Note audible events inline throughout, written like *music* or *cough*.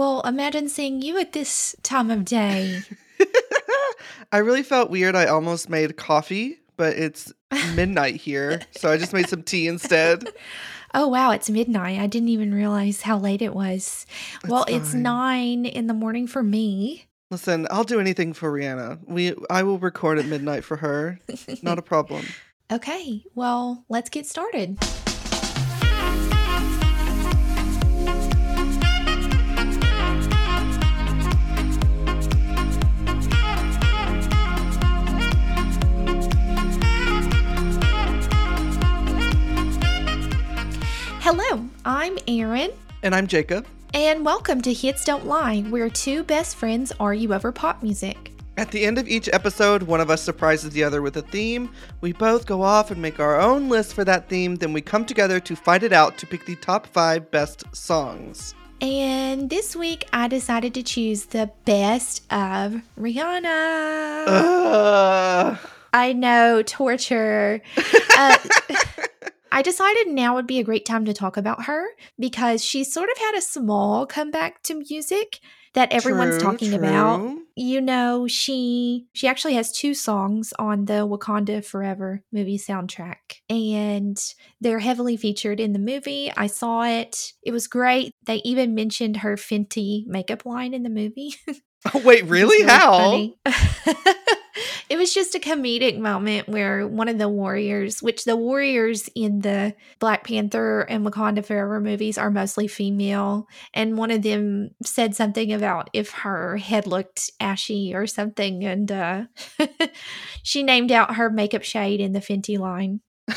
Well, imagine seeing you at this time of day. *laughs* I really felt weird. I almost made coffee, but it's *laughs* midnight here. So I just made some tea instead. *laughs* Oh, wow, it's midnight. I didn't even realize how late it was. well, it's nine in the morning for me. Listen, I'll do anything for Rihanna. We I will record at midnight for her. Not a problem. Okay, well, let's get started. Hello, I'm Erin, And I'm Jacob. and welcome to Hits Don't Lie, where two best friends argue over pop music. At the end of each episode, one of us surprises the other with a theme. We both go off and make our own list for that theme, then we come together to fight it out to pick the top five best songs. And this week, I decided to choose the best of Rihanna. Ugh. I know, torture. *laughs* Uh, *laughs* I decided now would be a great time to talk about her because she sort of had a small comeback to music that everyone's True, talking about. You know, she she actually has two songs on the Wakanda Forever movie soundtrack and they're heavily featured in the movie. I saw it. It was great. They even mentioned her Fenty makeup line in the movie. Oh, wait, *laughs* It really? How? *laughs* it was just a comedic moment where one of the warriors, which the warriors in the Black Panther and Wakanda Forever movies are mostly female, and one of them said something about if her head looked ashy or something, and uh, *laughs* she named out her makeup shade in the Fenty line. *laughs*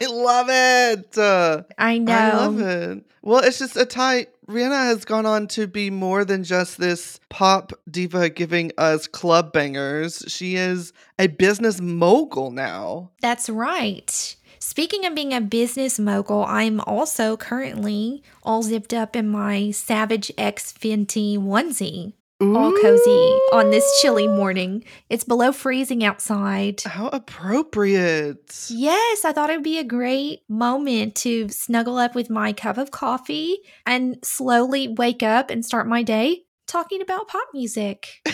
I love it. Uh, I know. I love it. Well, it's just a tight. Rihanna has gone on to be more than just this pop diva giving us club bangers. She is a business mogul now. That's right. Speaking of being a business mogul, I'm also currently all zipped up in my Savage X Fenty onesie, all cozy on this chilly morning. It's below freezing outside. How appropriate. Yes, I thought it'd be a great moment to snuggle up with my cup of coffee and slowly wake up and start my day talking about pop music. *laughs*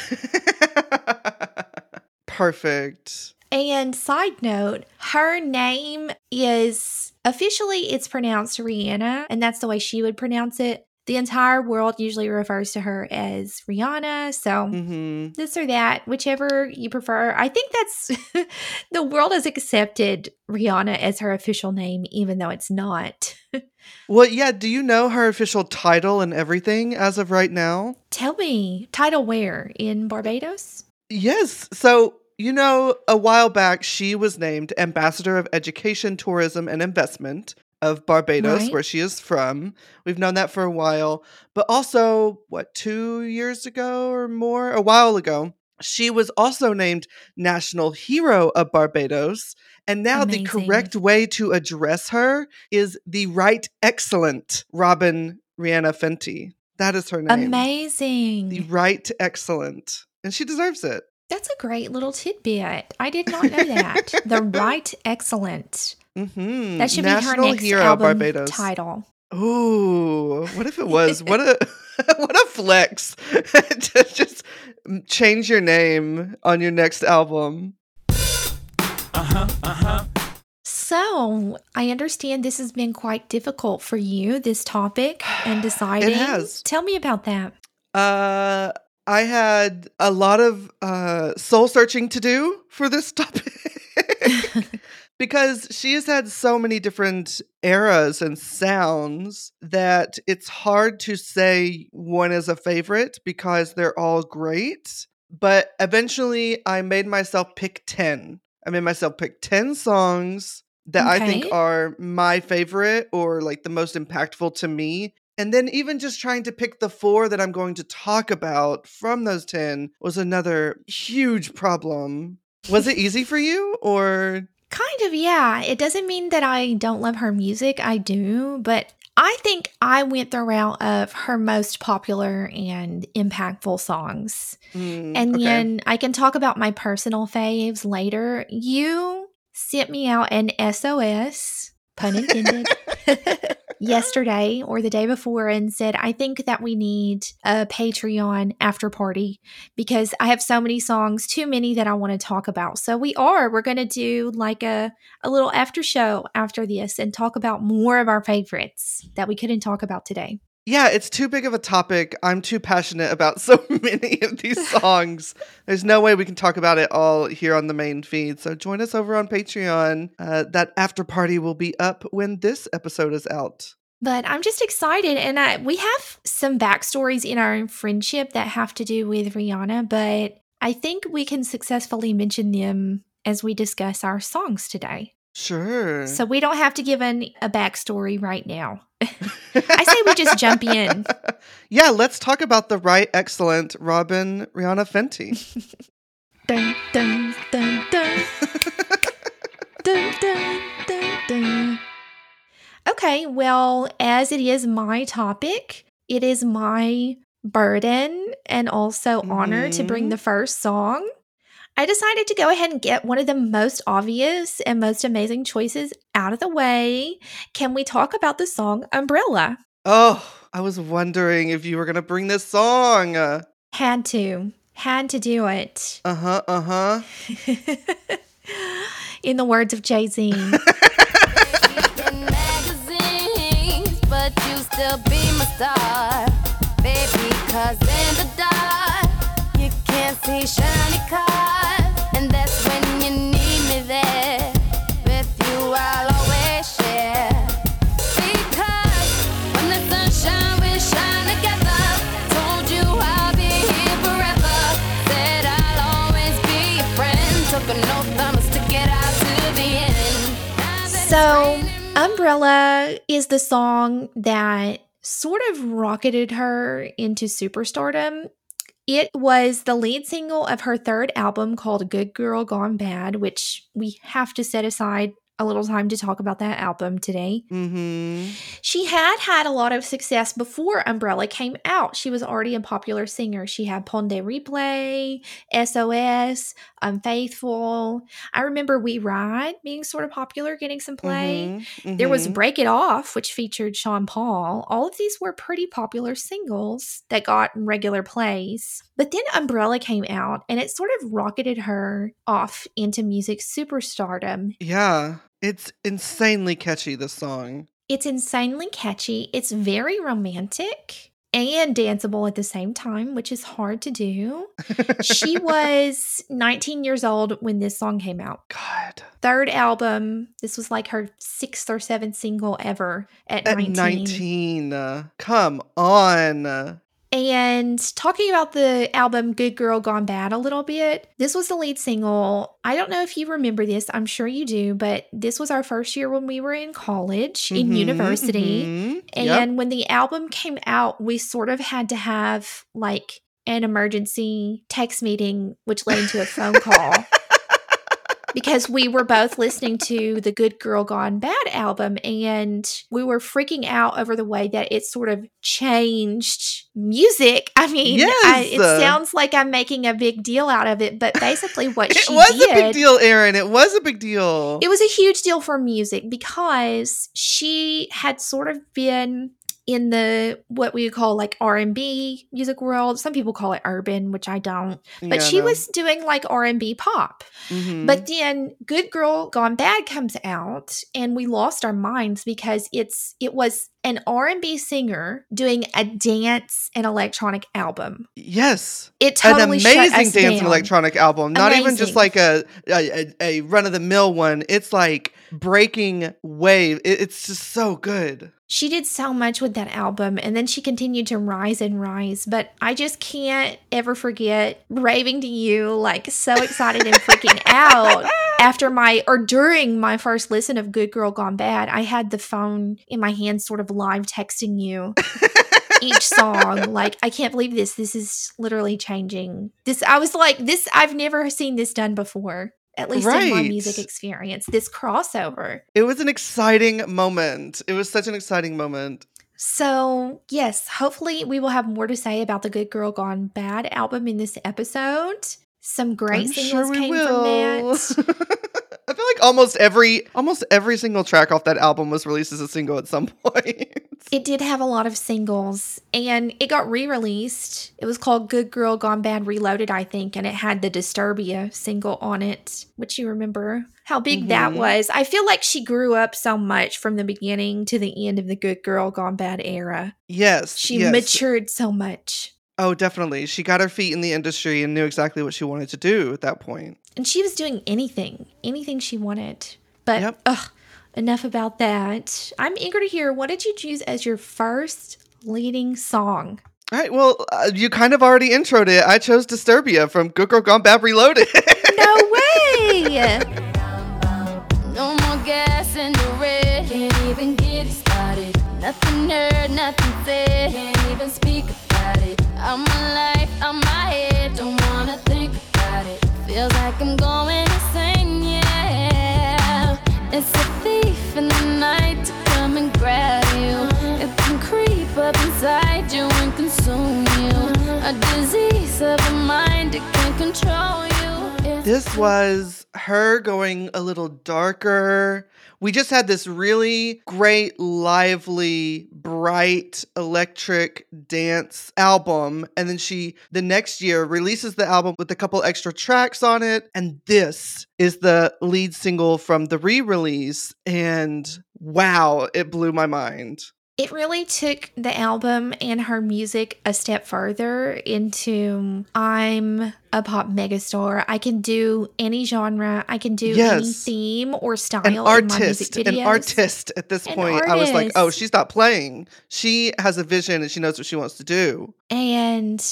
Perfect. And side note, her name is officially it's pronounced Rihanna, and that's the way she would pronounce it. The entire world usually refers to her as Rihanna, so hmm this or that, whichever you prefer. I think that's *laughs* the world has accepted Rihanna as her official name, even though it's not. Well, yeah. Do you know her official title and everything as of right now? Tell me, title where in Barbados? Yes. So, you know, a while back, she was named Ambassador of Education, Tourism, and Investment of Barbados, Right. where she is from. We've known that for a while. But also, what, two years ago or more? A while ago, she was also named National Hero of Barbados. And now the correct way to address her is the right excellent Robyn Rihanna Fenty. That is her name. Amazing. The Amazing. right excellent. And she deserves it. That's a great little tidbit. I did not know that. the *laughs* right excellent. Mm-hmm. That should be National her next Hero album Barbados. title. Ooh, what if it *laughs* was? what a *laughs* what a flex *laughs* to just change your name on your next album. Uh-huh. uh-huh. So, I understand this has been quite difficult for you, this topic and *sighs* deciding. It has. Tell me about that. Uh I had a lot of uh soul searching to do for this topic. Because she has had so many different eras and sounds that it's hard to say one is a favorite because they're all great. But eventually, I made myself pick 10. I made myself pick 10 songs that I think are my favorite or like the most impactful to me. And then even just trying to pick the four that I'm going to talk about from those 10 was another huge problem. Was it easy for you or Kind of, yeah. It doesn't mean that I don't love her music. I do, but I think I went the route of her most popular and impactful songs. Mm, And okay. then I can talk about my personal faves later. You sent me out an SOS, pun intended. *laughs* yesterday or the day before and said, I think that we need a Patreon after party because I have so many songs, too many that I want to talk about. So we are. We're going to do like a, a little after show after this and talk about more of our favorites that we couldn't talk about today. Yeah, it's too big of a topic. I'm too passionate about *laughs* so many of these *laughs* songs. There's no way we can talk about it all here on the main feed. So join us over on Patreon. Uh, that after party will be up when this episode is out. But I'm just excited, and I, we have some backstories in our friendship that have to do with Rihanna, but I think we can successfully mention them as we discuss our songs today. Sure. So we don't have to give an, a backstory right now. *laughs* I say we just jump in. *laughs* Yeah, let's talk about the right excellent Robyn Rihanna Fenty. *laughs* dun, dun, dun, dun. dun, dun, dun, dun. Okay, well, as it is my topic, it is my burden and also honor to bring Mhm. the first song. I decided to go ahead and get one of the most obvious and most amazing choices out of the way. Can we talk about the song Umbrella? Oh, I was wondering if you were going to bring this song. Had to. Had to do it. Uh huh, uh huh. *laughs* In the words of Jay Z. *laughs* shiny cars, and that's when you need me there. With you, I'll always share. Because when the sunshine we shine together, told you I'll be here forever. Said I'll always be your friend. Took an oath, I'ma stick it out to the end. Now that it's So, Umbrella is the song that sort of rocketed her into superstardom. It was the lead single of her third album called Good Girl Gone Bad, which we have to set aside a little time to talk about that album today. Mm-hmm. She had had a lot of success before Umbrella came out. She was already a popular singer. She had Pon de Replay, SOS, Unfaithful. I remember We Ride being sort of popular, getting some play. Mhm, There was mhm. Break It Off, which featured Sean Paul. All of these were pretty popular singles that got regular plays. But then Umbrella came out and it sort of rocketed her off into music superstardom. Yeah, it's insanely catchy, this song. It's insanely catchy. It's very romantic and danceable at the same time, which is hard to do. She *laughs* was 19 years old when this song came out. God. Third album. This was like her sixth or seventh single ever at, At 19. 19. uh, come on. And talking about the album Good Girl Gone Bad a little bit, this was the lead single. I don't know if you remember this, I'm sure you do, but this was our first year when we were in college, in Mhm, university. mhm. And Yep. when the album came out, we sort of had to have like an emergency text meeting, which led into a phone call. *laughs* Because we were both listening to the Good Girl Gone Bad album and we were freaking out over the way that it sort of changed music. I mean, I, it sounds like I'm making a big deal out of it, but basically what *laughs* It she was did a big deal, Erin. It was a big deal. it was a huge deal for music because she had sort of been in the what we call like R&B music world. Some people call it urban, which I don't. But Yeah, she no. was doing like R&B pop. Mhm. But then Good Girl Gone Bad comes out and we lost our minds because it's it was an R&B singer doing a dance and electronic album. yes, It totally an amazing dance and down. electronic album. Not even just like a a, a, a run of the mill one. It's like breaking wave. It- it's just so good. She did so much with that album and then she continued to rise and rise. But I just can't ever forget raving to you, like so excited and freaking out *laughs* after my or during my first listen of Good Girl Gone Bad. I had the phone in my hand, sort of live texting you each *laughs* song. Like, I can't believe this. This is literally changing. This, I was like, this, I've never seen this done before. At least in my music experience, this crossover. It was an exciting moment. It was such an exciting moment. So, yes, hopefully we will have more to say about the Good Girl Gone Bad album in this episode. Some great I'm singles sure came will. from that. *laughs* I feel like almost every almost every single track off that album was released as a single at some *laughs* point. It did have a lot of singles and it got re released. It was called Good Girl Gone Bad Reloaded, I think, and it had the Disturbia single on it, which you remember how big that Mhm. was. I feel like she grew up so much from the beginning to the end of the Good Girl Gone Bad era. yes. She yes. matured so much. Oh, definitely. She got her feet in the industry and knew exactly what she wanted to do at that point. And she was doing anything, anything she wanted. But Yep. ugh, enough about that. I'm eager to hear what did you choose as your first leading song? All right. Well, uh, you kind of already introed it. I chose Disturbia from Good Girl Gone Bad Reloaded. *laughs* No way! No more gas in the red. Can't even get started. Nothing heard, nothing said. Can't even speak I'm my life, I'm my head. Don't wanna think about it. Feels like I'm going insane, yeah. It's a thief in the night to come and grab you. It can creep up inside you and consume you. A disease of the you. This was her going a little darker. We just had this really great, lively, bright, electric dance album. And then she, the next year, releases the album with a couple extra tracks on it. And this is the lead single from the re release. And wow, it blew my mind. It really took the album and her music a step further into um, I'm a pop megastar. I can do any genre. I can do any theme or style An in my music artist, an artist at this An point. I was like, oh, she's not playing. She has a vision and she knows what she wants to do. And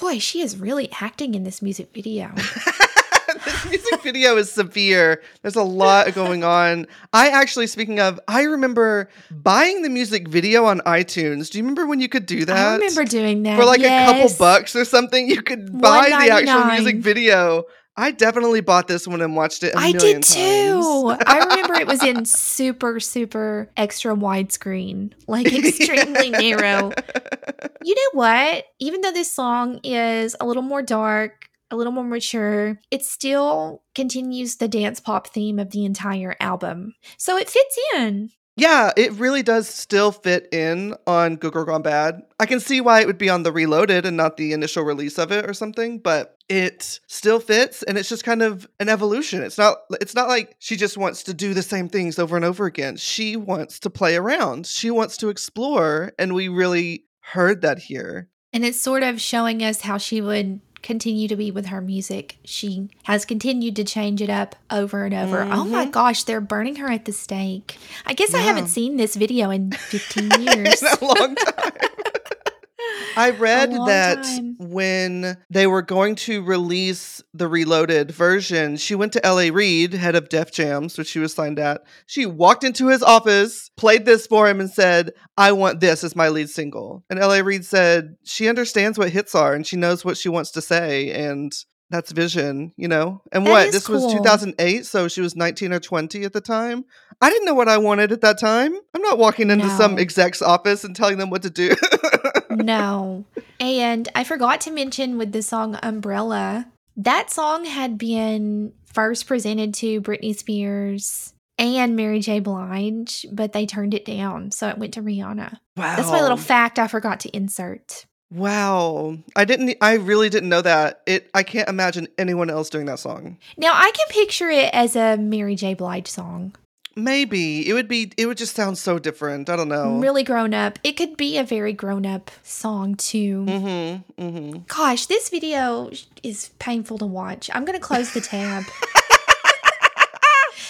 boy, she is really acting in this music video. *laughs* *laughs* music video is severe. There's a lot going on. I actually, speaking of, I remember buying the music video on iTunes. Do you remember when you could do that? I remember doing that For like a couple bucks or something, you could buy the actual music video. I definitely bought this one and watched it. I I did too. I *laughs* remember it was in super, super extra widescreen, like extremely narrow. *laughs* You know what? Even though this song is a little more dark, a little more mature, it still continues the dance pop theme of the entire album. So it fits in. Yeah, it really does still fit in on Good Girl Gone Bad. I can see why it would be on the reloaded and not the initial release of it or something, but it still fits and it's just kind of an evolution. It's not it's not like she just wants to do the same things over and over again. She wants to play around. She wants to explore and we really heard that here. And it's sort of showing us how she would continue to be with her music. She has continued to change it up over and over. Oh my Mhm. gosh, they're burning her at the stake. I guess I haven't seen this video in 15 years. *laughs* in a long *laughs* time. I *laughs* read that time. when they were going to release the reloaded version, she went to LA Reid, head of Def Jams, which she was signed at. She walked into his office, played this for him, and said, I want this as my lead single. And LA Reid said, She understands what hits are and she knows what she wants to say. And that's vision, you know? And That what? is This was 2008, so she was 19 or 20 at the time. I didn't know what I wanted at that time. I'm not walking into some exec's office and telling them what to do. *laughs* no. And I forgot to mention with the song Umbrella, that song had been first presented to Britney Spears and Mary J. Blige, but they turned it down. So it went to Rihanna. wow. That's my little fact I forgot to insert. Wow. I didn't I really didn't know that. It I can't imagine anyone else doing that song. Now I can picture it as a Mary J. Blige song. Maybe. It would be it would just sound so different. I don't know. Really grown up. It could be a very grown up song too. Mhm. Mhm. Gosh, this video is painful to watch. I'm going to close the tab. *laughs*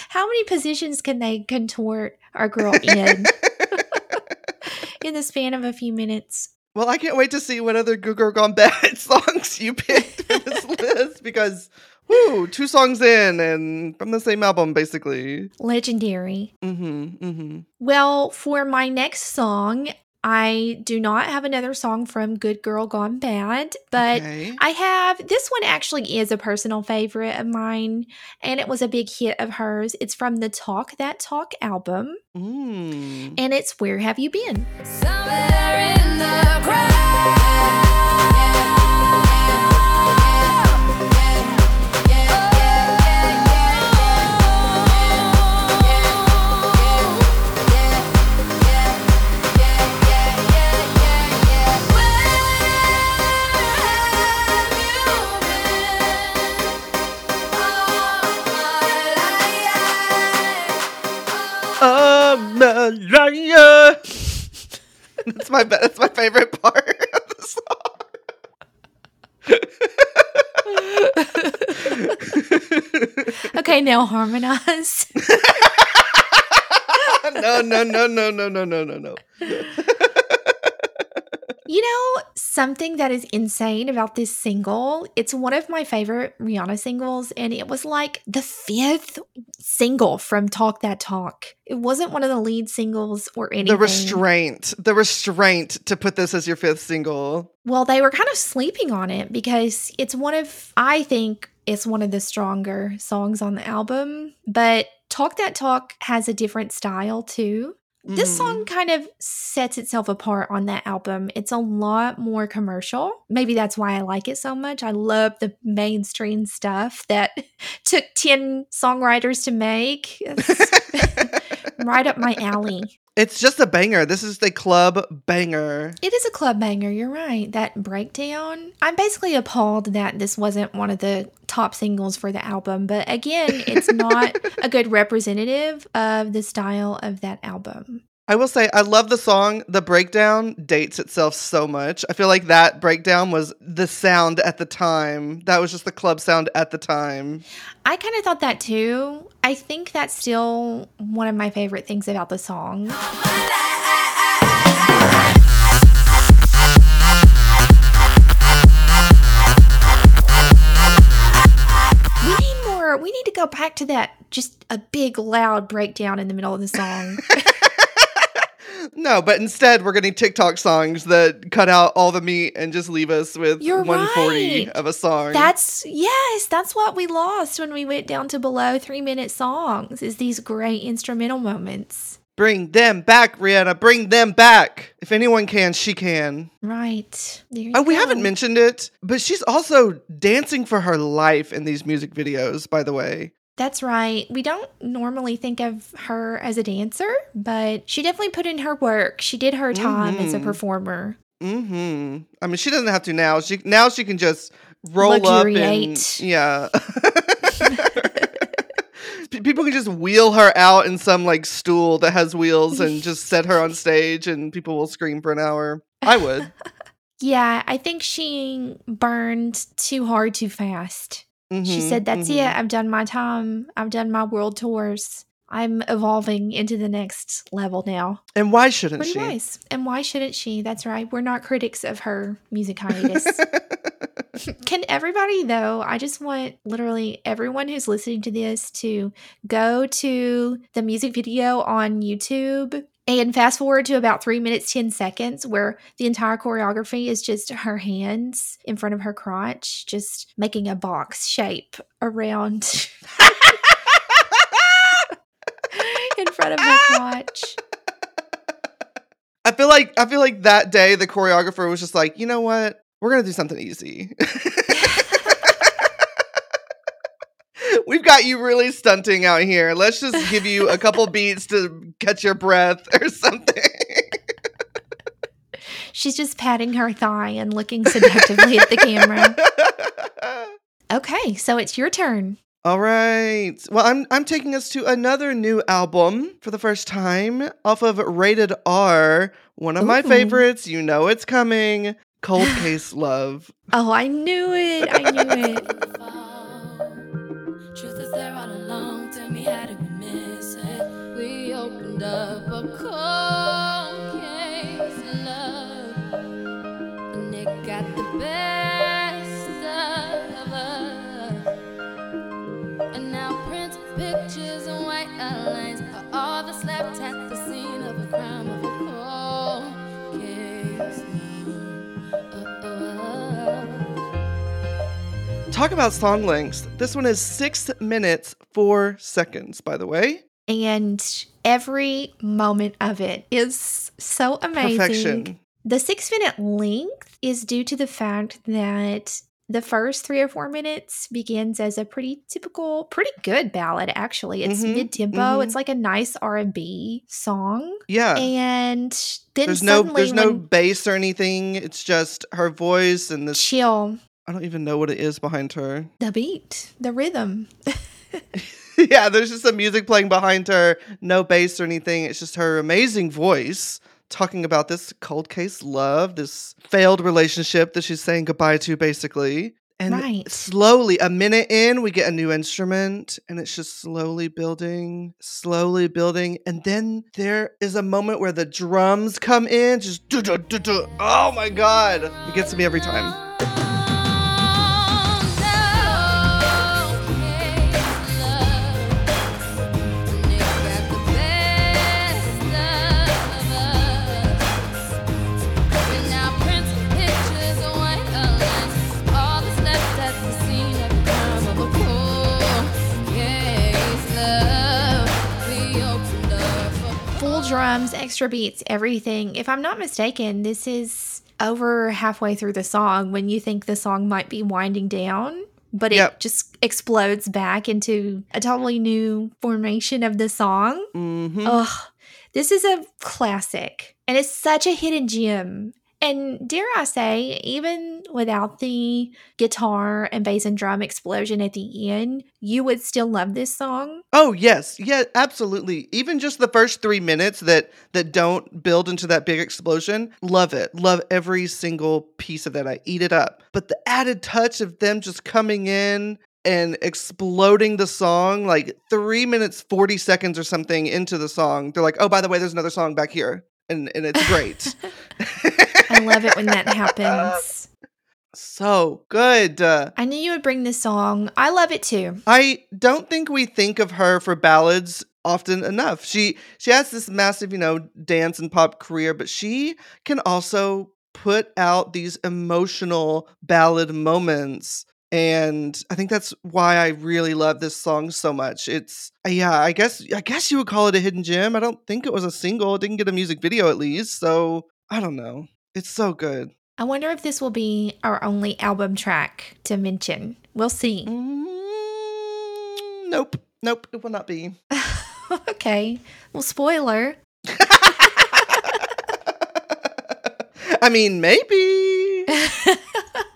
How many positions can they contort our girl in *laughs* in the span of a few minutes? Well, I can't wait to see what other Good Girl Gone Bad *laughs* songs you picked for this list because whoo, two songs in and from the same album basically. Legendary. Mm-hmm, mm-hmm. Well, for my next song, I do not have another song from Good Girl Gone Bad, but okay. I have this one actually is a personal favorite of mine, and it was a big hit of hers. It's from the Talk That Talk album, Mm. and it's Where Have You Been? I'm a liar. that's my that's my favorite part *laughs* of the song. *laughs* *laughs* okay, now harmonize. no, no, no, no, no, no, no, no. You know, something that is insane about this single, it's one of my favorite Rihanna singles, and it was like the fifth single from Talk That Talk. It wasn't one of the lead singles or anything. The restraint, the restraint to put this as your fifth single. Well, they were kind of sleeping on it because it's one of, I think, it's one of the stronger songs on the album. But Talk That Talk has a different style too. This Mhm. song kind of sets itself apart on that album. It's a lot more commercial. Maybe that's why I like it so much. I love the mainstream stuff that *laughs* took 10 songwriters to make. *laughs* *laughs* Right up my alley. It's just a banger. This is the club banger. It is a club banger, you're right. That breakdown. I'm basically appalled that this wasn't one of the top singles for the album, but again, it's not *laughs* a good representative of the style of that album. I will say I love the song. The breakdown dates itself so much. I feel like that breakdown was the sound at the time. That was just the club sound at the time. I kind of thought that too. I think that's still one of my favorite things about the song. We need more. We need to go back to that just a big loud breakdown in the middle of the song. *laughs* No, but instead we're getting TikTok songs that cut out all the meat and just leave us with You're 140 right. of a song. That's yes, that's what we lost when we went down to below 3 minute songs is these great instrumental moments. Bring them back, Rihanna. Bring them back. If anyone can, she can. Right. Oh, we go. haven't mentioned it, but she's also dancing for her life in these music videos, by the way. That's right. We don't normally think of her as a dancer, but she definitely put in her work. She did her time as a Mhm. performer. hmm I mean, she doesn't have to now. She now she can just roll up and yeah. *laughs* People can just wheel her out in some like stool that has wheels and *laughs* just set her on stage, and people will scream for an hour. I would. *laughs* Yeah, I think she burned too hard too fast. She Mhm, said, That's mhm. it. I've done my time. I've done my world tours. I'm evolving into the next level now. And why shouldn't Pretty she? wise. And why shouldn't she? That's right. We're not critics of her music hiatus. *laughs* Can everybody, though, I just want literally everyone who's listening to this to go to the music video on YouTube and fast forward to about three minutes, 10 seconds, where the entire choreography is just her hands in front of her crotch, just making a box shape around *laughs* in front of her crotch. I feel like I feel like that day the choreographer was just like, you know what? We're gonna do something easy. *laughs* We've got you really stunting out here. Let's just give you a couple beats to catch your breath or something. She's just patting her thigh and looking seductively at the camera. *laughs* Okay, so it's your turn. All right. Well, I'm I'm taking us to another new album for the first time off of Rated R, one of my favorites. You know it's coming. Cold Case Love. *laughs* Oh, I knew it. I knew it. *laughs* Talk about song lengths. This one is six minutes, four seconds, by the way. And every moment of it is so amazing. Perfection. The six minute length is due to the fact that the first three or four minutes begins as a pretty typical, pretty good ballad. Actually, it's Mhm, mid tempo. mhm. It's like a nice R and B song, Yeah. and then there's no there's no bass or anything. It's just her voice and this chill I don't even know what it is behind her. the beat, the rhythm. *laughs* *laughs* yeah, there's just some music playing behind her, no bass or anything. It's just her amazing voice talking about this cold case love, this failed relationship that she's saying goodbye to, basically. And Right. slowly, a minute in, we get a new instrument and it's just slowly building, slowly building. And then there is a moment where the drums come in, just du- du- du- du. oh my God. It gets to me every time. Drums, extra beats, everything. If I'm not mistaken, this is over halfway through the song when you think the song might be winding down, but it Yep. just explodes back into a totally new formation of the song. hmm Ugh, this is a classic, and it's such a hidden gem. And dare I say, even without the guitar and bass and drum explosion at the end, you would still love this song. Oh yes, yeah, absolutely. Even just the first three minutes that that don't build into that big explosion, love it. Love every single piece of that. I eat it up. But the added touch of them just coming in and exploding the song, like three minutes forty seconds or something into the song, they're like, "Oh, by the way, there's another song back here," and and it's great. *laughs* I love it when that happens. so good. Uh, I knew you would bring this song. I love it too. I don't think we think of her for ballads often enough. She she has this massive, you know, dance and pop career, but she can also put out these emotional ballad moments. And I think that's why I really love this song so much. It's uh, yeah, I guess I guess you would call it a hidden gem. I don't think it was a single. It didn't get a music video at least. So I don't know. It's so good. I wonder if this will be our only album track to mention. We'll see. Mm, nope. Nope, it will not be. *laughs* okay. Well, spoiler. *laughs* I mean, maybe. *laughs*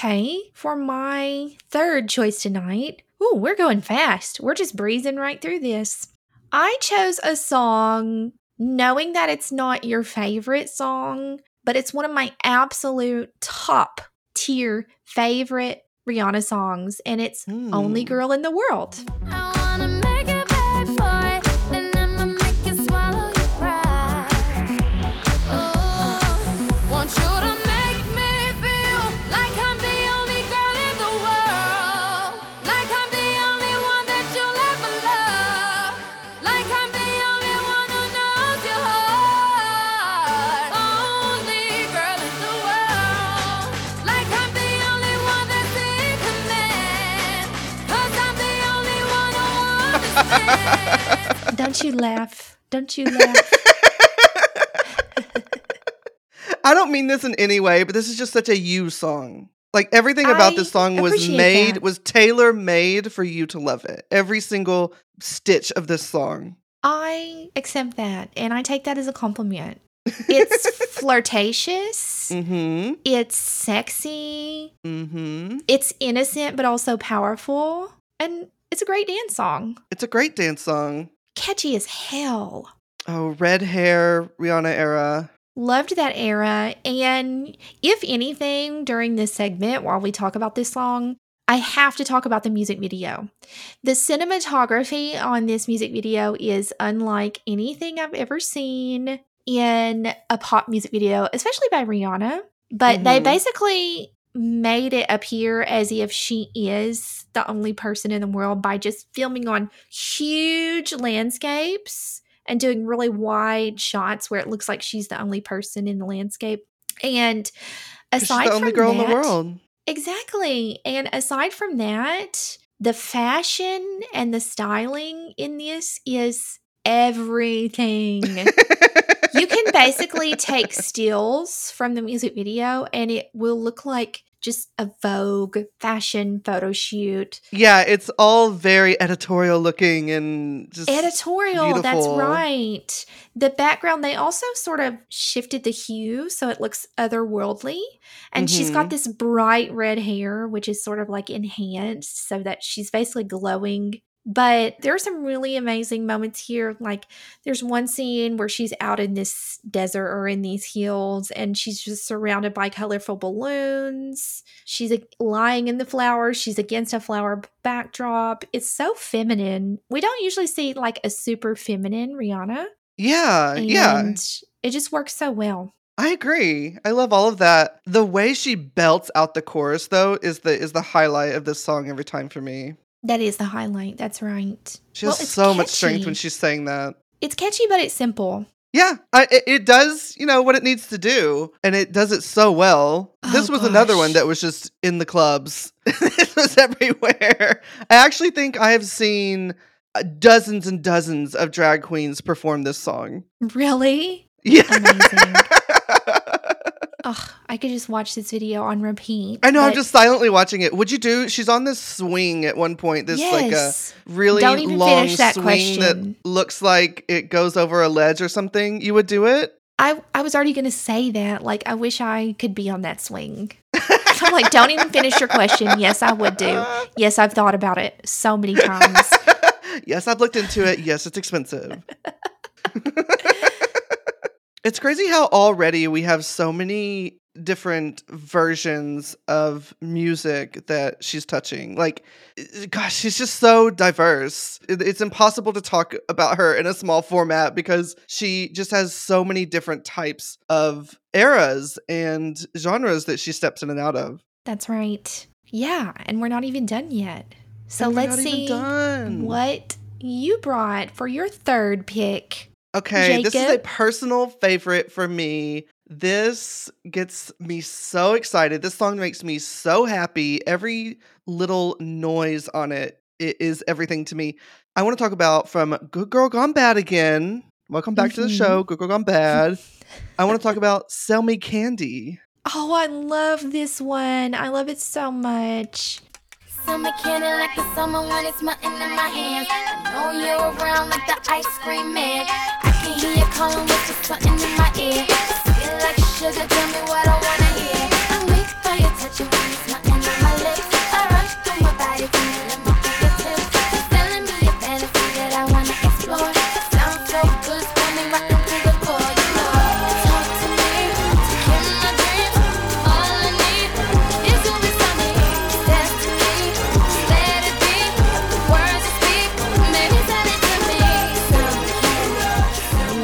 okay. For my third choice tonight, ooh, we're going fast. We're just breezing right through this. I chose a song knowing that it's not your favorite song, but it's one of my absolute top tier favorite Rihanna songs, and it's Only Hmm. Girl in the World. I *laughs* Don't you laugh. Don't you laugh. *laughs* I don't mean this in any way, but this is just such a you song. Like everything about I this song was made that. was tailor made for you to love it. Every single stitch of this song. I accept that and I take that as a compliment. *laughs* It's flirtatious, Mm-hmm. it's sexy, Mm-hmm. it's innocent but also powerful, and it's a great dance song. It's a great dance song. Catchy as hell. Oh, red hair, Rihanna era. Loved that era. And if anything, during this segment, while we talk about this song, I have to talk about the music video. The cinematography on this music video is unlike anything I've ever seen in a pop music video, especially by Rihanna. But they Mhm. basically made it appear as if she is the only person in the world by just filming on huge landscapes and doing really wide shots where it looks like she's the only person in the landscape. And 'Cause She's aside the only girl in the world. Exactly. And aside from that, the fashion and the styling in this is everything. *laughs* you can basically take stills from the music video and it will look like just a Vogue fashion photo shoot. yeah, it's all very editorial looking and just Editorial, that's right. The background, they also sort of shifted the hue so it looks otherworldly. And she's got Mhm. this bright red hair, which is sort of like enhanced so that she's basically glowing But there are some really amazing moments here. Like there's one scene where she's out in this desert or in these hills and she's just surrounded by colorful balloons. She's lying in the flowers. She's against a flower backdrop. It's so feminine. We don't usually see like a super feminine Rihanna. Yeah, And yeah. it just works so well. I agree. I love all of that. The way she belts out the chorus though is the is the highlight of this song every time for me. That is the highlight. That's right. She has it's so much strength when she's saying that. It's catchy, but it's simple. Yeah, I, it, it does, you know, what it needs to do, and it does it so well. this Oh, was another one that was just in the clubs. *laughs* it was everywhere. I actually think I have seen uh, dozens and dozens of drag queens perform this song. Really? Yeah. Amazing. Ugh, I could just watch this video on repeat. I know, I'm just silently watching it. Would you do? She's on this swing at one point. This like a really long that swing question. that looks like it goes over a ledge or something. You would do it? I I was already gonna say that. Like, I wish I could be on that swing. I'm like, don't even finish your question. Yes, I would do. Yes, I've thought about it so many times. *laughs* yes, I've looked into it. Yes, it's expensive. *laughs* it's crazy how already we have so many different versions of music that she's touching. Like, eh, gosh, she's just so diverse. It's impossible to talk about her in a small format because she just has so many different types of eras and genres that she steps in and out of. That's right. Yeah, and we're not even done yet. So let's see what you brought for your third pick. Okay, this is a personal favorite for me. This gets me so excited. This song makes me so happy. Every little noise on it, it is everything to me. I want to talk about from Good Girl Gone Bad again. Welcome back to the Mhm. show, Good Girl Gone Bad. *laughs* I want to talk about Sell Me Candy. Oh, I love this one. I love it so much. Summer candy like the summer when it's melting in my hands. I know you're around like the ice cream man. I can hear you calling with just something in my ear. Feel like sugar, tell me what I wanna hear. I'm weak by your touch and when it's melting on my lips. I rush through my body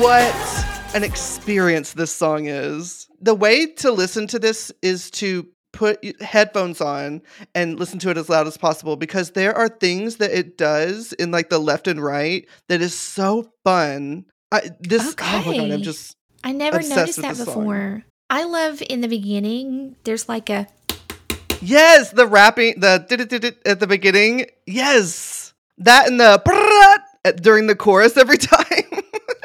What an experience this song is. The way to listen to this is to put headphones on and listen to it as loud as possible because there are things that it does in like the left and right that is so fun. I, this oh my god, I'm just I never noticed that the song. before. I love in the beginning, there's like a yes, the rapping, the did-it-did-it at the beginning, yes, that and the during the chorus every time.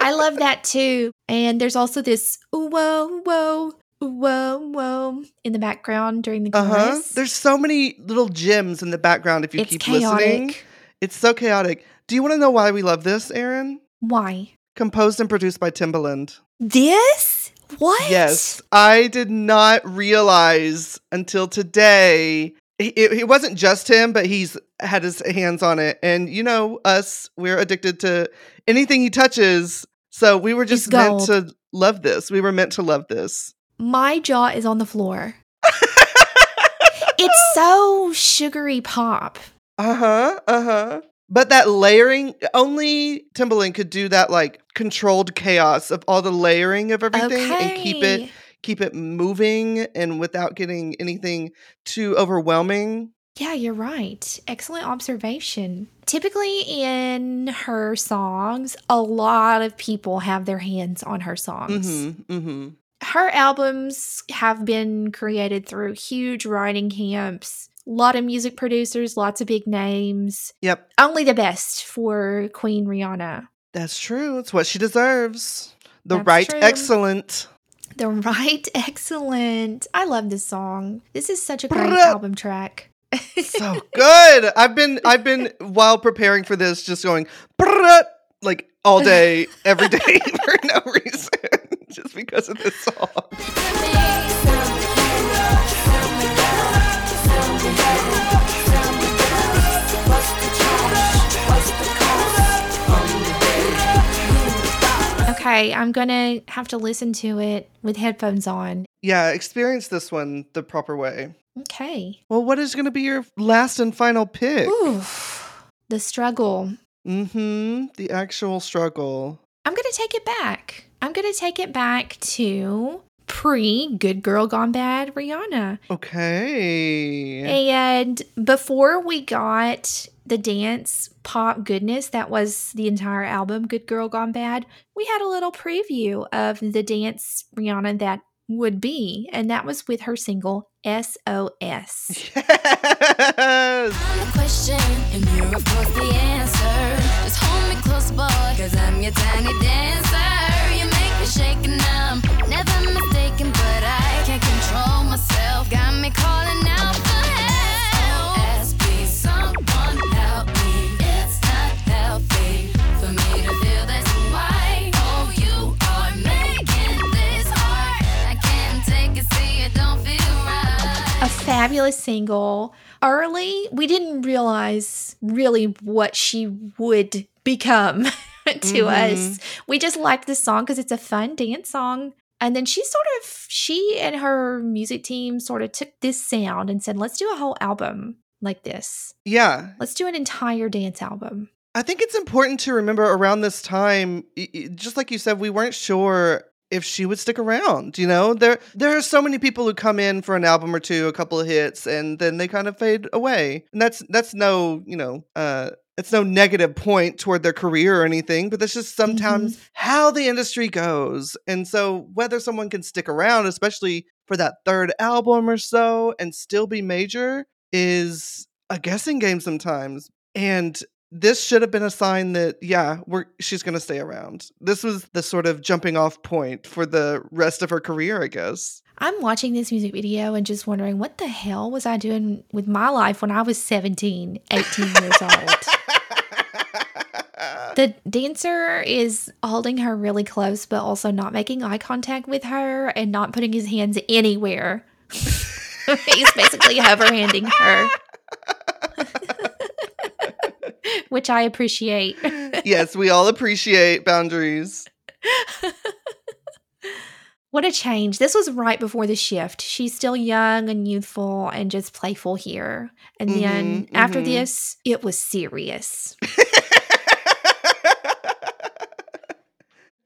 I love that too. And there's also this whoa, whoa, whoa, whoa in the background during the Uh chorus. huh. There's so many little gems in the background if you it's keep chaotic. listening. It's so chaotic. Do you want to know why we love this, Erin? Why? Composed and produced by Timbaland. This? What? Yes, I did not realize until today. It, it wasn't just him, but he's had his hands on it. And you know, us, we're addicted to anything he touches. So we were just meant to love this. We were meant to love this. My jaw is on the floor. *laughs* It's so sugary pop. Uh huh. Uh huh. But that layering, only Timbaland could do that like controlled chaos of all the layering of everything and keep it keep it moving and without getting anything too overwhelming. Yeah, you're right. Excellent observation. Typically, in her songs, a lot of people have their hands on her songs. Mm-hmm. Mm-hmm. Her albums have been created through huge writing camps, a lot of music producers, lots of big names. Yep. Only the best for Queen Rihanna. That's true. It's what she deserves. The That's right true. excellent. The right, *laughs* excellent. I love this song. This is such a great album track so *laughs* good. I've been I've been while preparing for this just going like all day every day *laughs* for no reason *laughs* just because of this song. Okay, I'm gonna have to listen to it with headphones on. Yeah, experience this one the proper way. Okay. Well, what is going to be your last and final pick? Ooh, the struggle. Mm-hmm. The actual struggle. I'm gonna take it back. I'm gonna take it back to pre Good Girl Gone Bad Rihanna. Okay. And before we got the dance pop goodness that was the entire album, Good Girl Gone Bad, we had a little preview of the dance Rihanna that would be, and that was with her single SOS. Yes. I'm the question, and you're of course the answer. Just hold me close, boy, cause I'm your tiny dancer. You make me shake and I'm never mistaken, but I can't control myself. Got me calling out fabulous single. Early, we didn't realize really what she would become *laughs* to Mhm. us. We just liked this song because it's a fun dance song. And then she sort of, she and her music team sort of took this sound and said, let's do a whole album like this. Yeah. Let's do an entire dance album. I think it's important to remember around this time, just like you said, we weren't sure if she would stick around. You know, there there are so many people who come in for an album or two, a couple of hits, and then they kind of fade away. And that's that's no, you know, uh, it's no negative point toward their career or anything, but that's just sometimes how the industry goes. And so whether someone can stick around, especially for that third album or so, and still be major, is a guessing game sometimes. And this should have been a sign that yeah we're she's going to stay around this was the sort of jumping off point for the rest of her career i guess I'm watching this music video and just wondering what the hell was I doing with my life when I was 17, 18 years old? *laughs* The dancer is holding her really close, but also not making eye contact with her and not putting his hands anywhere. *laughs* He's basically *laughs* hoverhanding her, *laughs* which I appreciate. *laughs* yes we all appreciate boundaries *laughs* What a change. This was right before the shift. She's still young and youthful and just playful here. And then Mhm, after mhm. this, it was serious.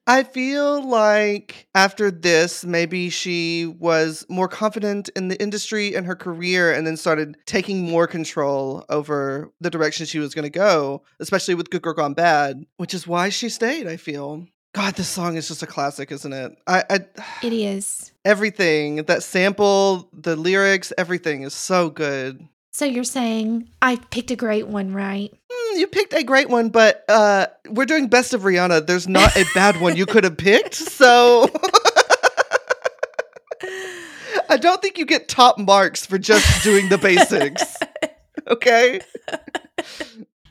I feel like after this, maybe she was more confident in the industry and her career and then started taking more control over the direction she was going to go, especially with Good Girl Gone Bad, which is why she stayed, I feel. God, this song is just a classic, isn't it? I, I It is. everything, that sample, the lyrics, everything is so good. So you're saying I picked a great one, right? Hmm, you picked a great one, but uh, we're doing best of Rihanna. There's not a bad one you could have picked, so *laughs* I don't think you get top marks for just doing the basics. *laughs* Okay.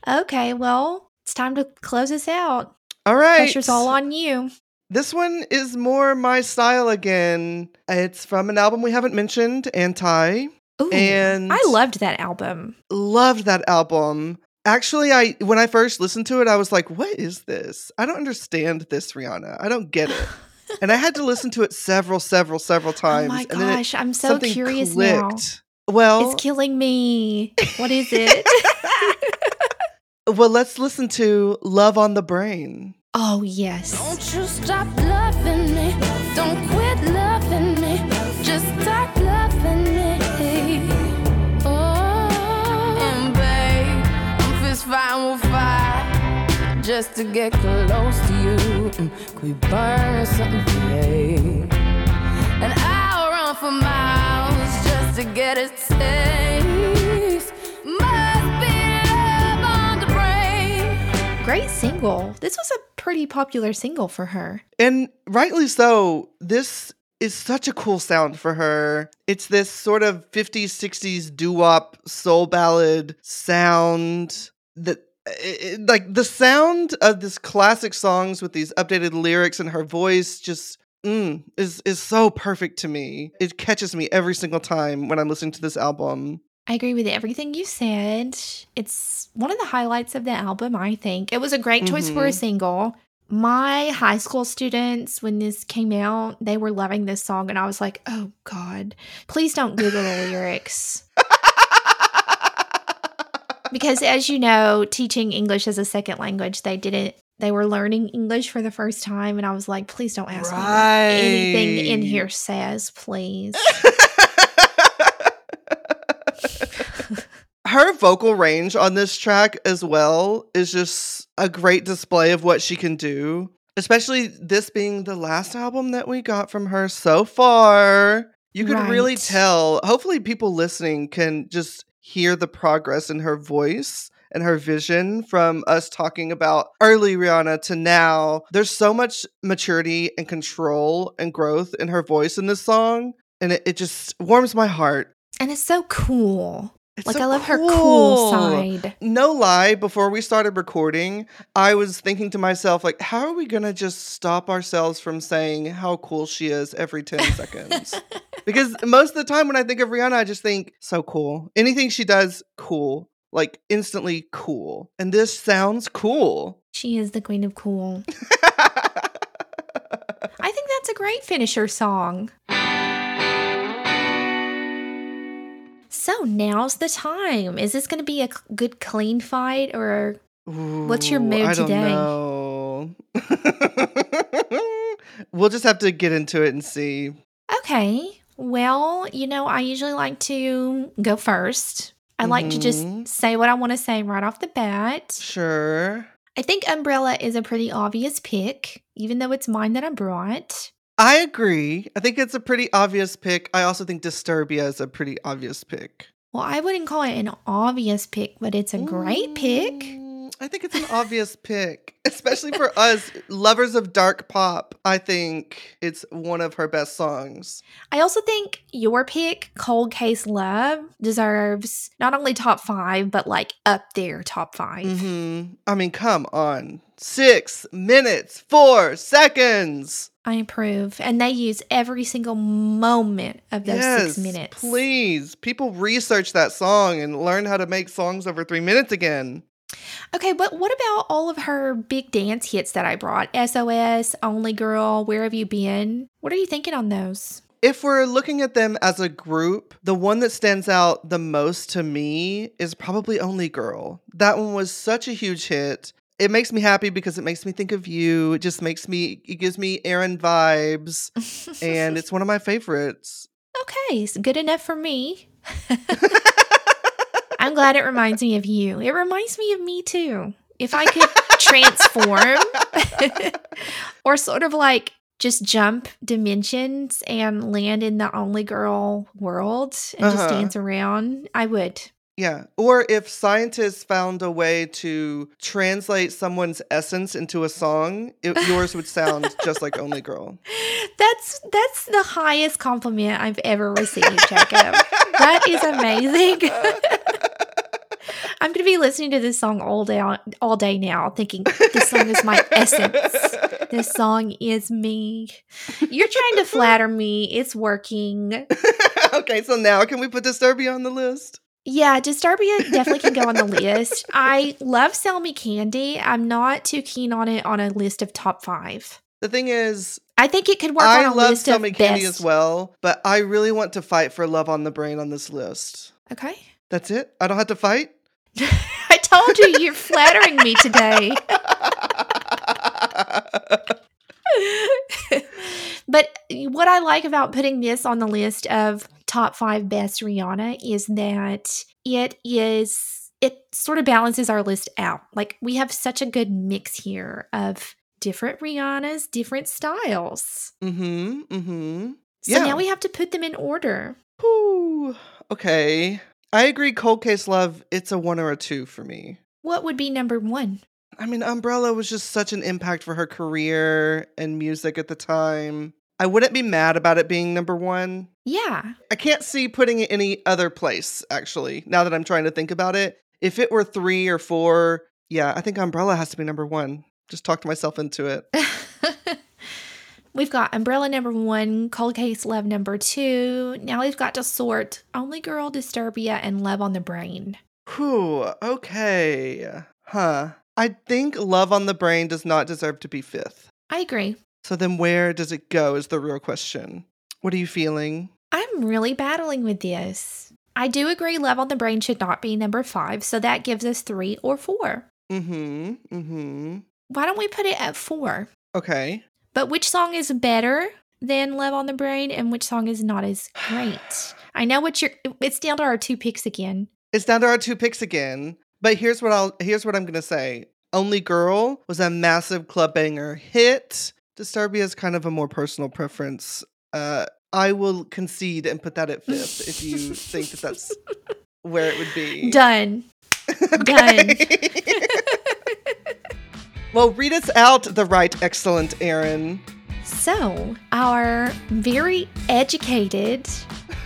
Okay, well, it's time to close us out. All right. Pressure's all on you. This one is more my style again. It's from an album we haven't mentioned, Anti. Ooh, And- I loved that album. Loved that album. Actually, I when I first listened to it, I was like, "What is this? I don't understand this, Rihanna. I don't get it." *laughs* and I had to listen to it several, several, several times. oh my and then it- gosh, I'm so something curious now. clicked. Well, It's killing me. What is it? *laughs* well, let's listen to "Love on the Brain." oh, yes. Don't you stop loving me. Don't quit just to get close to you. Mm, Could we burn something today? And I'll run for miles just to get a taste. Must be love on the brain. Great single. This was a pretty popular single for her. And rightly so. This is such a cool sound for her. It's this sort of 50s, 60s doo wop soul ballad sound that. It- it- like the sound of this classic songs with these updated lyrics and her voice just mm, is is so perfect to me. It catches me every single time when I'm listening to this album. I agree with everything you said. It's one of the highlights of the album, I think. It was a great choice for a Mhm. single. My high school students, when this came out, they were loving this song, and I was like, oh God, please don't Google the lyrics. Because as you know, teaching English as a second language, they didn't they were learning English for the first time and I was like, please don't ask me what anything in here says, please. *laughs* Her vocal range on this track as well is just a great display of what she can do, especially this being the last album that we got from her so far. You can really tell. Hopefully, people listening can just hear the progress in her voice and her vision from us talking about early Rihanna to now. There's so much maturity and control and growth in her voice in this song, and it, it just warms my heart. and it's so cool. It's like so I love her cool side. No lie, before we started recording, I was thinking to myself, like, how are we gonna just stop ourselves from saying how cool she is every 10 *laughs* seconds? Because most of the time when I think of Rihanna, I just think so cool. Anything she does, cool. Like instantly cool. And this sounds cool. She is the queen of cool. *laughs* I think that's a great finisher song. So now's the time. Is this going to be a good clean fight or What's your mood I don't today? know. *laughs* we'll just have to get into it and see. Okay. Well, you know, I usually like to go first. I like to Mhm. just say what I want to say right off the bat. Sure. I think Umbrella is a pretty obvious pick, even though it's mine that I brought. I agree. I think it's a pretty obvious pick. I also think Disturbia is a pretty obvious pick. Well, I wouldn't call it an obvious pick, but it's a great pick. Mm. I think it's an obvious pick, especially for us lovers of dark pop. I think it's one of her best songs. I also think your pick, Cold Case Love, deserves not only top five, but like up there top 5 hmm I mean, come on. Six minutes, four seconds. I approve. And they use every single moment of those six minutes. Please. People research that song and learn how to make songs over three minutes again. Okay, but what about all of her big dance hits that I brought? SOS, Only Girl, Where Have You Been? What are you thinking on those? If we're looking at them as a group, the one that stands out the most to me is probably Only Girl. That one was such a huge hit. It makes me happy because it makes me think of you. It just makes me, it gives me Erin vibes, *laughs* and it's one of my favorites. okay, it's good enough for me. *laughs* *laughs* I'm glad it reminds me of you. It reminds me of me too. If I could transform *laughs* or sort of like just jump dimensions and land in the only girl world and just Uh-huh. dance around, I would. Yeah. Or if scientists found a way to translate someone's essence into a song, it, yours would sound just like Only Girl. *laughs* That's that's the highest compliment I've ever received, Jacob. that is amazing. *laughs* I'm gonna be listening to this song all day all day now, thinking this song is my essence. This song is me. You're trying to flatter me. It's working. *laughs* okay, so now can we put Disturbia on the list? Yeah, Disturbia definitely can go on the list. I love Sell Me Candy. I'm not too keen on it on a list of top five. The thing is, I think it could work I on a love list Sell of Me Candy as well, but I really want to fight for Love on the Brain on this list. Okay. That's it? I don't have to fight? *laughs* I told you you're flattering me today. *laughs* but what I like about putting this on the list of top five best Rihanna is that it is, it sort of balances our list out. Like we have such a good mix here of different Rihannas, different styles. mm-hmm. Mm-hmm. So Yeah. now we have to put them in order. Whew. Okay. I agree Cold Case Love, it's a one or a two for me. What would be number one? I mean, Umbrella was just such an impact for her career and music at the time. I wouldn't be mad about it being number one. Yeah. I can't see putting it any other place, actually, now that I'm trying to think about it. If it were three or four, yeah, I think Umbrella has to be number one. Just talked myself into it. *laughs* we've got Umbrella number one, Cold Case Love number two. Now we've got to sort Only Girl, Disturbia, and Love on the Brain. Whew, okay. Huh. I think Love on the Brain does not deserve to be fifth. I agree. So then where does it go is the real question. What are you feeling? I'm really battling with this. I do agree Love on the Brain should not be number five, so that gives us three or four. Mm-hmm. Mm-hmm. Why don't we put it at four? Okay. But which song is better than Love on the Brain and which song is not as *sighs* great? I know what you're it's down to our two picks again. It's down to our two picks again. But here's what I'll here's what I'm gonna say. Only Girl was a massive club banger hit. Disturbia is kind of a more personal preference. Uh, I will concede and put that at fifth if you think that that's *laughs* where it would be. Done. *laughs* Okay. Well, read us out the right excellent Erin. So, our very educated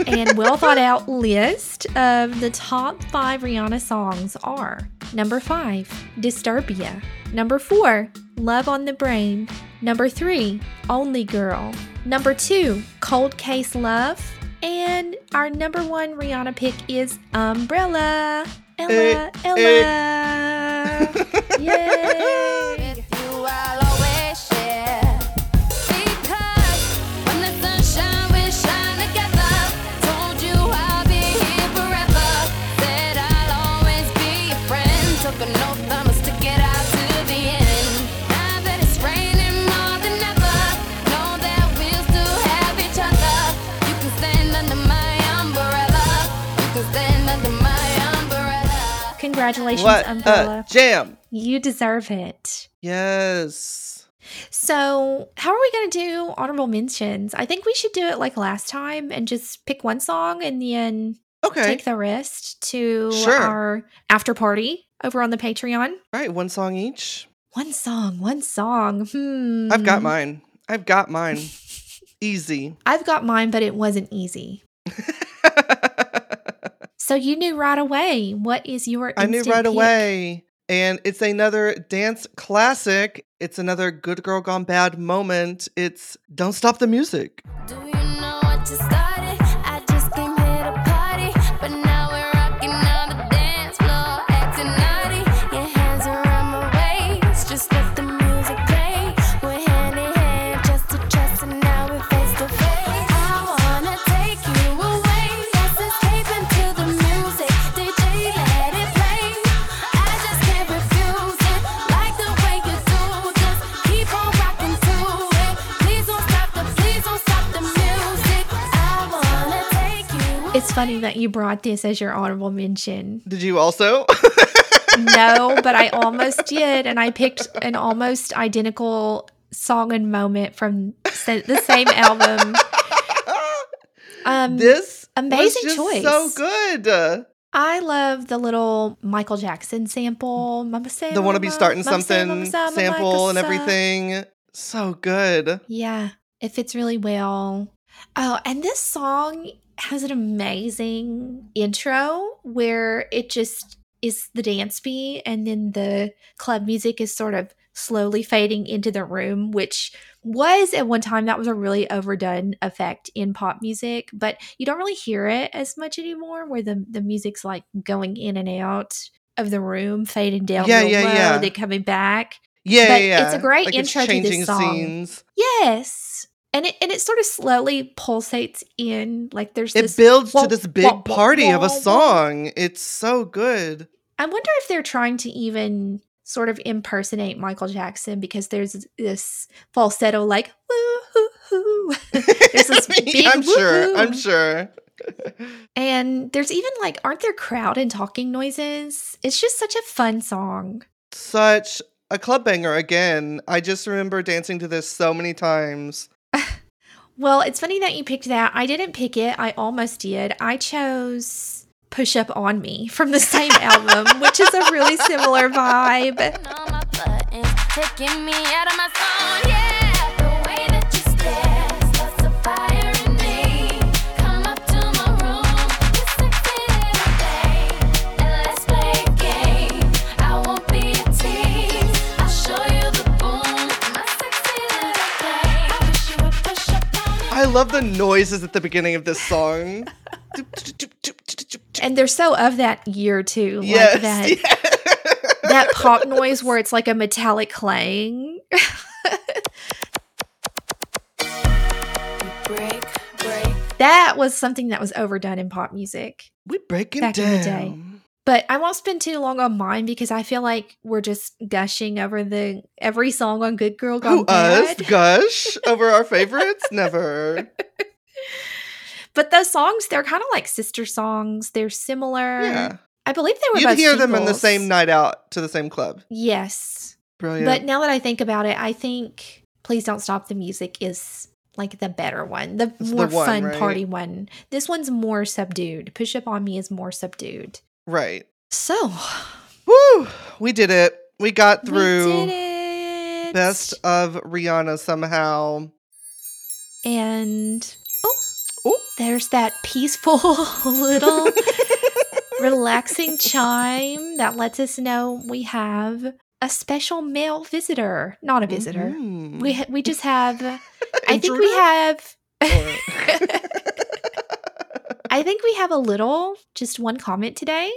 and well thought out *laughs* list of the top five Rihanna songs are number five, Disturbia. Number four, Love on the Brain. Number three, Only Girl. Number two, Cold Case Love. And our number one Rihanna pick is Umbrella. Ella, Eh, Ella. *laughs* Yay. Congratulations, what Umbrella. jam! You deserve it. Yes. So, how are we going to do honorable mentions? I think we should do it like last time and just pick one song and then Okay. take the rest to Sure. our after party over on the Patreon. All right, one song each. One song, one song. Hmm. I've got mine. I've got mine. *laughs* Easy. I've got mine, but it wasn't easy. So you knew right away. What is your I knew right pick? away. And it's another dance classic. It's another good girl gone bad moment. It's Don't Stop the Music. Do funny that you brought this as your honorable mention. Did you also? *laughs* no, but I almost did, and I picked an almost identical song and moment from the same album. *laughs* Um, this amazing choice. so good. I love the little Michael Jackson sample. Mama The wanna be starting mama something mama mama sample and everything. So good. Yeah, it fits really well. Oh, and this song has an amazing intro where it just is the dance beat, and then the club music is sort of slowly fading into the room, which was at one time that was a really overdone effect in pop music, but you don't really hear it as much anymore, where the the music's like going in and out of the room, fading down Yeah, yeah, low, yeah. then coming back. Yeah, But yeah. it's a great like intro to this song. scenes. Yes. And it and it sort of slowly pulsates in. Like there's It builds to this big wah, party of wah, a song. It's so good. I wonder if they're trying to even sort of impersonate Michael Jackson because there's this falsetto like woo hoo hoo. *laughs* There's this *laughs* big I'm sure. I'm sure. And there's even like aren't there crowd and talking noises? It's just such a fun song. Such a club banger again. I just remember dancing to this so many times. Well, it's funny that you picked that. I didn't pick it. I almost did. I chose Push Up On Me from the same *laughs* album, which is a really similar vibe. Love the noises at the beginning of this song. And they're so of that year too. Like yes. that yeah. that pop noise where it's like a metallic clang. *laughs* Break, break. that was something that was overdone in pop music. We breaking Back down. in the day. But I won't spend too long on mine because I feel like we're just gushing over the every song on Good Girl Gone Who us gush *laughs* over our favorites? Never. But those songs, they're kind of like sister songs. They're similar. Yeah, I believe they were you'd hear them in the same night out to the same club. Yes. Brilliant. But now that I think about it, I think Please Don't Stop the Music is like the better one, the It's the more one, fun right? party one. This one's more subdued. Push Up On Me is more subdued. Right. So, Woo! We did it. We got through we did it. best of Rihanna somehow. And oh, Oh. there's that peaceful *laughs* little *laughs* relaxing chime that lets us know we have a special mail visitor. Not a visitor. Mhm. We ha- we just have. *laughs* I think we have. I think we have a little, just one comment today.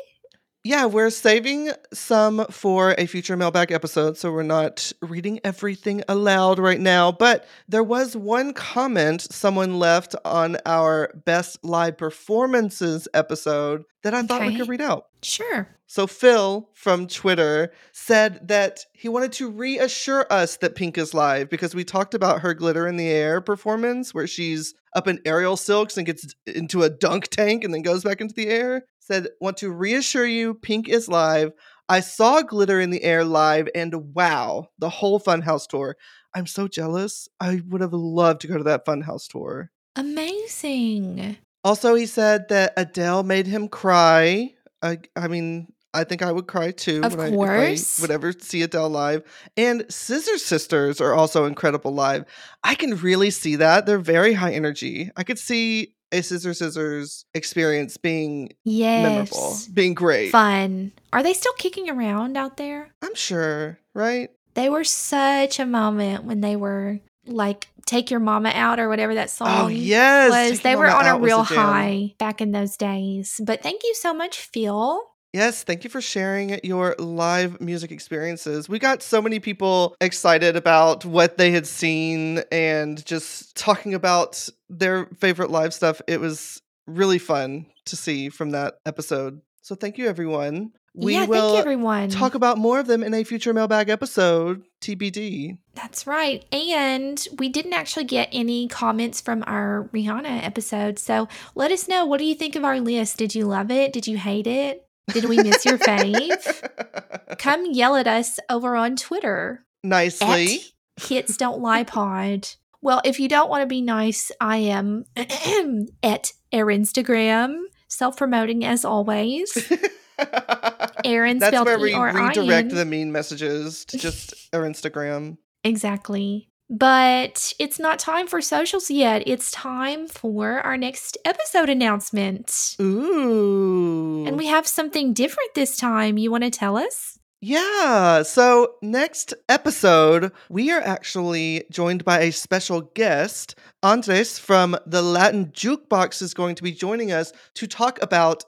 Yeah, we're saving some for a future mailbag episode, so we're not reading everything aloud right now. But there was one comment someone left on our best live performances episode that I thought we could read out. Sure. So Phil from Twitter said that he wanted to reassure us that Pink is live because we talked about her glitter in the air performance where she's up in aerial silks and gets into a dunk tank and then goes back into the air. Said, want to reassure you, Pink is live. I saw Glitter in the Air live and wow, the whole Funhouse tour. I'm so jealous. I would have loved to go to that Funhouse tour. Amazing. Also, he said that Adele made him cry. I, I mean, I think I would cry too. Of when I- if course. I would ever see Adele live. And Scissor Sisters are also incredible live. I can really see that. They're very high energy. I could see a Scissor Sisters experience being memorable, being great. Fun. Are they still kicking around out there? I'm sure, right? They were such a moment when they were like "Take Your Mama Out" or whatever that oh, song Oh, yes. was. Take They were on a real jam. high back in those days. But thank you so much, Phil. Yes, thank you for sharing your live music experiences. We got so many people excited about what they had seen and just talking about their favorite live stuff. It was really fun to see from that episode. So thank you, everyone. We yeah, will thank you, everyone. talk about more of them in a future mailbag episode, TBD. That's right. And we didn't actually get any comments from our Rihanna episode. So let us know. What do you think of our list? Did you love it? Did you hate it? Did we miss your fave? *laughs* Come yell at us over on Twitter Nicely. Hits Don't Lie Pod. Well, if you don't want to be nice, I am *clears throat* at our Instagram, self promoting as always. *laughs* Erin That's spelled where we E-R-I-N. redirect the mean messages to just our Instagram. Exactly. But it's not time for socials yet. It's time for our next episode announcement. Ooh. And we have something different this time. You want to tell us? Yeah. So, next episode, we are actually joined by a special guest. Andres from the Latin Jukebox is going to be joining us to talk about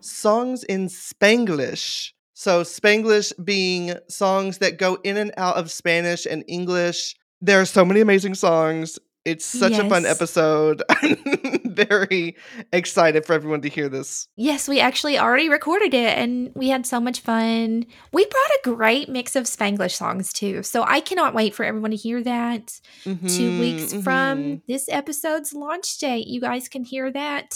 songs in Spanglish. So, Spanglish being songs that go in and out of Spanish and English. There are so many amazing songs. It's such a fun episode. *laughs* I'm very excited for everyone to hear this. Yes, we actually already recorded it and we had so much fun. We brought a great mix of Spanglish songs too. So I cannot wait for everyone to hear that. Two Mhm, weeks mhm. from this episode's launch date, you guys can hear that.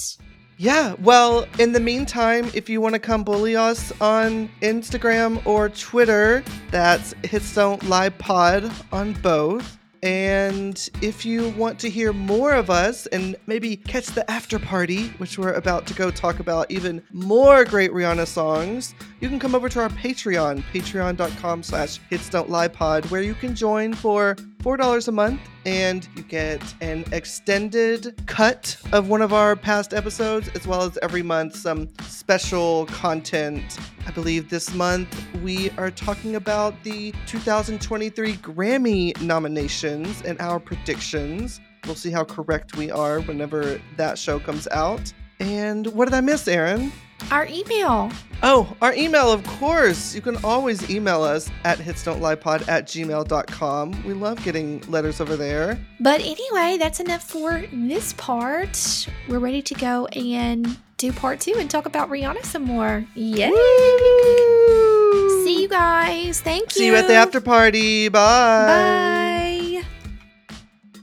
Yeah, well, in the meantime, if you want to come bully us on Instagram or Twitter, that's Hits Don't Lie Pod on both. And if you want to hear more of us and maybe catch the after party, which we're about to go talk about even more great Rihanna songs, you can come over to our Patreon, patreon.com slash hits don't lie pod, where you can join for $4 a month and you get an extended cut of one of our past episodes, as well as every month some special content. I believe this month we are talking about the 2023 Grammy nominations and our predictions. We'll see how correct we are whenever that show comes out. And what did I miss, Erin? Our email. Oh, our email, of course. You can always email us at hitsdon'tliepod at gmail.com. We love getting letters over there. But anyway, that's enough for this part. We're ready to go and do part two and talk about Rihanna some more. Yay! Woo! See you guys. Thank you. See you at the after party. Bye. Bye.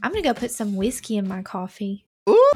I'm gonna go put some whiskey in my coffee. Ooh.